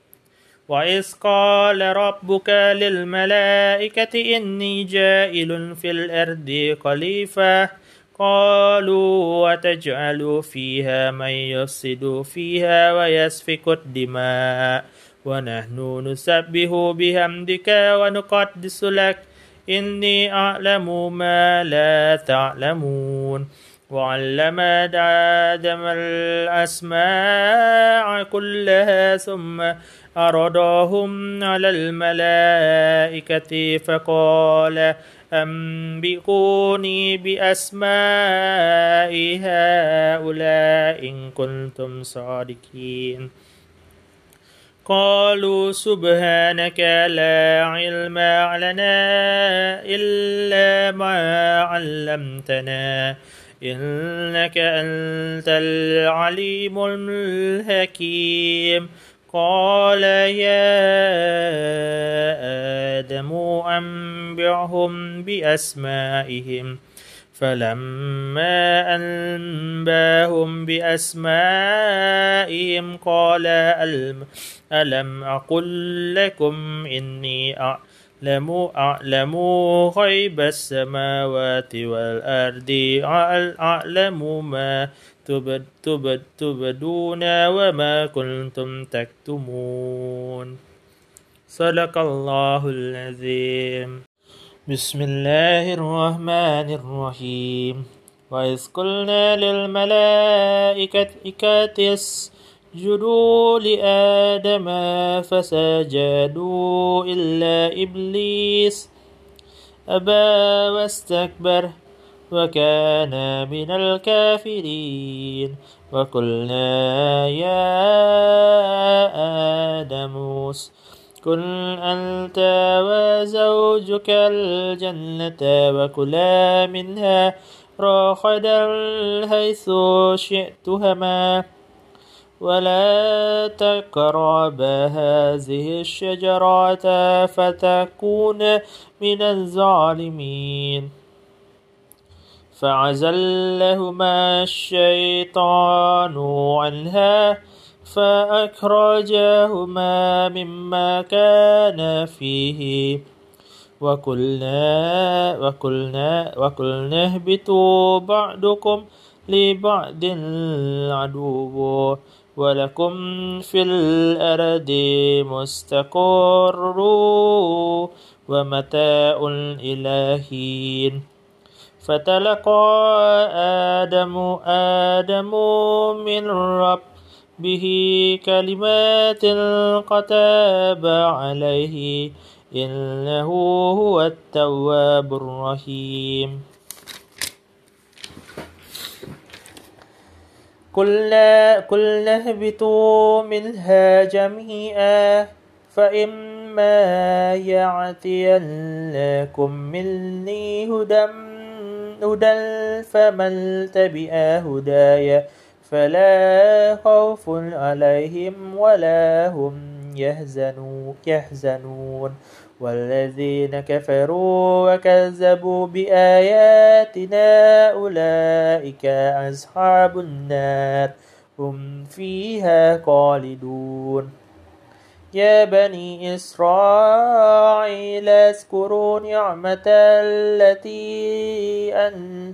وإذ قال ربك للملائكة إني جائل في الأرض خليفة قالوا وتجعل فيها من يفسد فيها ويسفك الدماء ونحن نسبه بحمدك ونقدس لك إني أعلم ما لا تعلمون وعلم آدم الأسماء كلها ثم أرداهم على الملائكة فقال أنبئوني بأسماء هؤلاء إن كنتم صادقين. قالوا سبحانك لا علم لنا إلا ما علمتنا. إنك أنت العليم الحكيم. قال يا آدم أنبعهم بأسمائهم. فلما أنبأهم بأسمائهم قال ألم أقل لكم إني أعلم أعلم غيب السماوات والأرض. أعلم ما تبد تبد تبدون وما كنتم تكتمون. صدق الله العظيم. بسم الله الرحمن الرحيم. وإذ قلنا للملائكة اسجدوا لآدم فسجدوا إلا إبليس أبى واستكبر وكان من الكافرين وقلنا يا آدم اسكن أنت وزوجك الجنة وكلا منها رغدا حيث شئتهما. ولا تقربا هذه الشجرة فتكون من الظالمين فعزلهما الشيطان عنها فأخرجهما مما كان فيه وقلنا وقلنا وقلنا اهبطوا بعضكم لبعض عدو ولكم في الأرض مستقر ومتاع حين فتلقى آدم آدم من ربه كلمات كتاب عليه إنه هو التواب الرحيم. قلنا قلنا اهبطوا منها جميعا فإما يعتينكم مني هدى هدى فمن تبع هداي فلا خوف عليهم ولا هم يحزنون والذين كفروا وكذبوا بآياتنا أولئك أصحاب النار هم فيها خالدون. يا بني إسرائيل اذكروا نعمة التي أن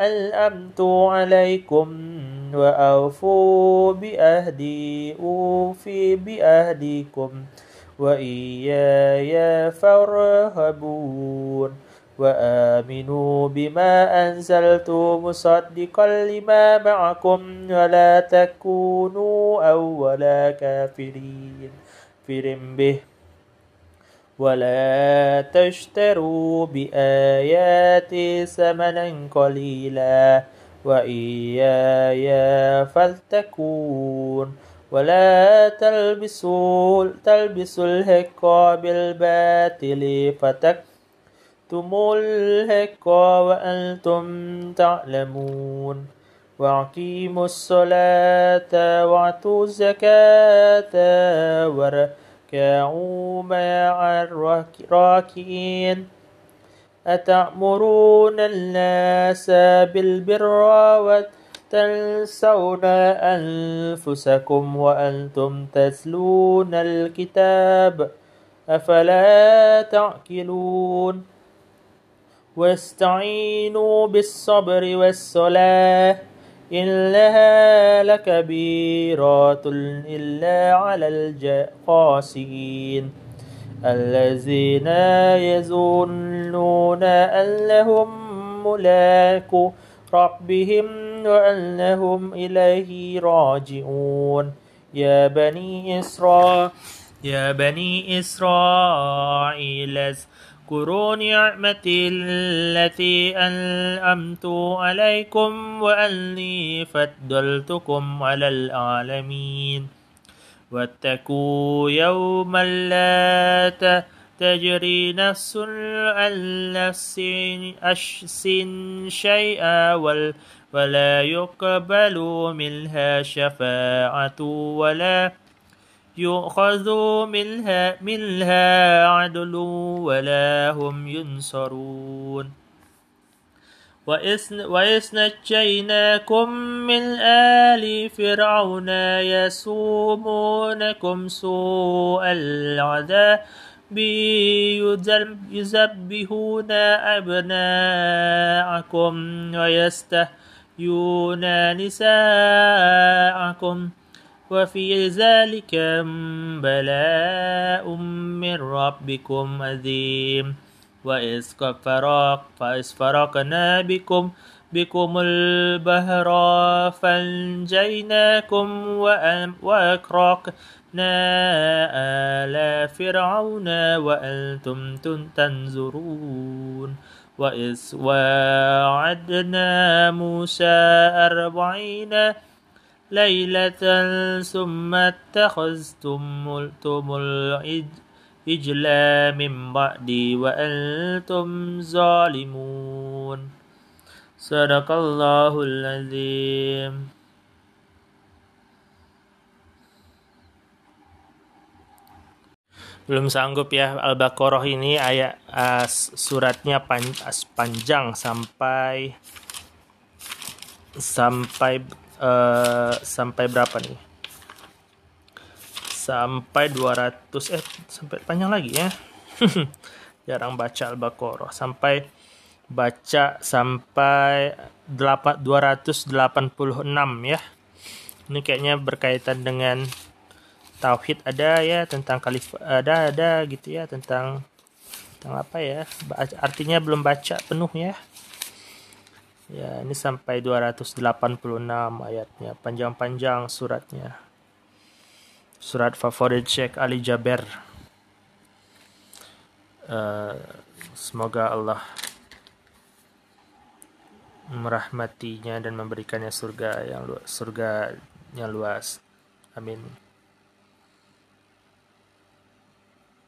أنعمت عليكم وأوفوا بأهدي أوفي بأهديكم. وإياي فارهبون وآمنوا بما أنزلت مصدقا لما معكم ولا تكونوا أول كافرين. فرم به. ولا تشتروا بآياتي ثمنا قليلا. وإياي فلتكون. ولا تلبسوا تلبسوا الحق بالباطل فتكتموا الحق وأنتم تعلمون وأقيموا الصلاة وأعطوا الزكاة واركعوا مع الراكعين أتأمرون الناس بالبر وتنسون أنفسكم وأنتم تتلون الكتاب أفلا تعقلون؟ واستعينوا بالصبر والصلاة إنها لكبيرات إلا على الخاسئين الذين يظنون أنهم ملاك ربهم وأنهم إليه راجعون. يا بني إسرائيل يا بني إسرائيل اذكروا نعمتي التي أنعمت عليكم وأني فضلتكم على العالمين. واتقوا يوما لا تجري نفس عن نفس شيئا ولا يقبل منها شفاعة ولا يؤخذ منها, منها عدل ولا هم ينصرون. وإذ نجيناكم من آل فرعون يسومونكم سوء العذاب يذبحون أبناءكم ويستحيون نساءكم وفي ذلك بلاء من ربكم عظيم. وإذ فرق فإذ فرقنا بكم بكم البهر فأنجيناكم وأكرقنا آل فرعون وأنتم تنظرون. وإذ وعدنا موسى أربعين ليلة ثم اتخذتم العجل من بعدي وأنتم ظالمون. صدق الله العظيم. Belum sanggup ya Al-Baqarah ini ayat uh, suratnya pan, panjang sampai sampai uh, sampai berapa nih? Sampai 200 eh sampai panjang lagi ya. Jarang baca Al-Baqarah sampai baca sampai 286 ya. Ini kayaknya berkaitan dengan tauhid ada ya tentang kalif ada ada gitu ya tentang tentang apa ya artinya belum baca penuh ya. Ya ini sampai 286 ayatnya panjang-panjang suratnya. Surat favorit Syekh Ali Jaber. Uh, semoga Allah merahmatinya dan memberikannya surga yang surga yang luas. Amin